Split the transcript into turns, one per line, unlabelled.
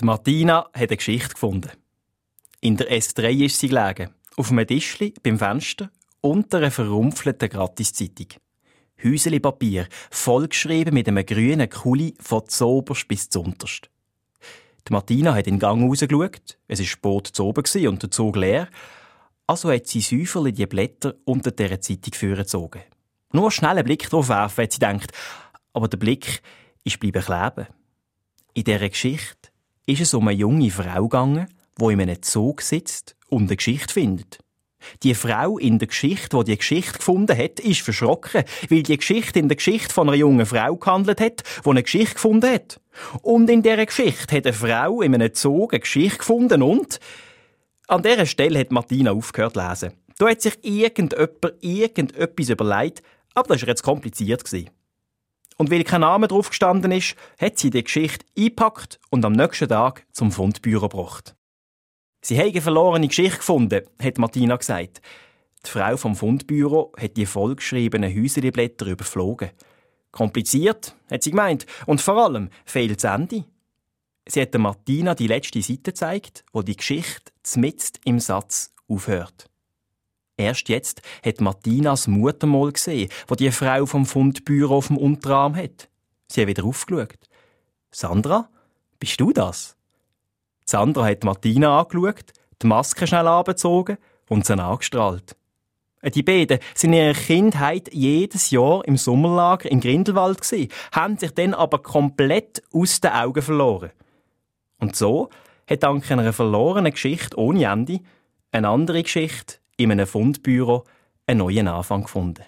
Die Martina hat eine Geschichte gefunden. In der S3 ist sie gelegen, auf einem Tischli beim Fenster unter einer verrumpfelten Gratiszeitung. Häuseli Papier, vollgeschrieben mit einem grünen Kuli von zoberst bis zunterst. Die Martina hat in den Gang rausgeschaut, es war spät zu oben und der Zug leer, also hat sie säuferli die Blätter unter dieser Zeitung vorgezogen. Nur schnell einen Blick drauf werfen, hat sie gedacht, aber der Blick ist bleiben kleben. In dieser Geschichte ist es um eine junge Frau gegangen, die in einem Zug sitzt und eine Geschichte findet. Die Frau in der Geschichte, die die Geschichte gefunden hat, ist verschrocken, weil die Geschichte in der Geschichte von einer jungen Frau gehandelt hat, die eine Geschichte gefunden hat. Und in dieser Geschichte hat eine Frau in einem Zug eine Geschichte gefunden und an dieser Stelle hat Martina aufgehört zu lesen. Da hat sich irgendjemand irgendetwas überlegt, aber das war jetzt kompliziert. Und weil kein Name drauf gestanden ist, hat sie die Geschichte eingepackt und am nächsten Tag zum Fundbüro gebracht. Sie haben eine verlorene Geschichte gefunden, hat Martina gesagt. Die Frau vom Fundbüro hat die vollgeschriebenen Häuserblätter überflogen. Kompliziert, hat sie gemeint, und vor allem fehlt das Ende. Sie hat Martina die letzte Seite gezeigt, wo die Geschichte zmitzt im Satz aufhört. Erst jetzt hat Martinas Mutter mal gesehen, wo die Frau vom Fundbüro auf dem Unterarm hat. Sie hat wieder aufgeschaut. Sandra, bist du das? Sandra hat Martina angeschaut, die Maske schnell abgezogen und sie angestrahlt. Die beiden sind in ihrer Kindheit jedes Jahr im Sommerlager in Grindelwald gewesen, haben sich dann aber komplett aus den Augen verloren. Und so hat dank einer verlorenen Geschichte ohne Ende eine andere Geschichte in einem Fundbüro einen neuen Anfang gefunden.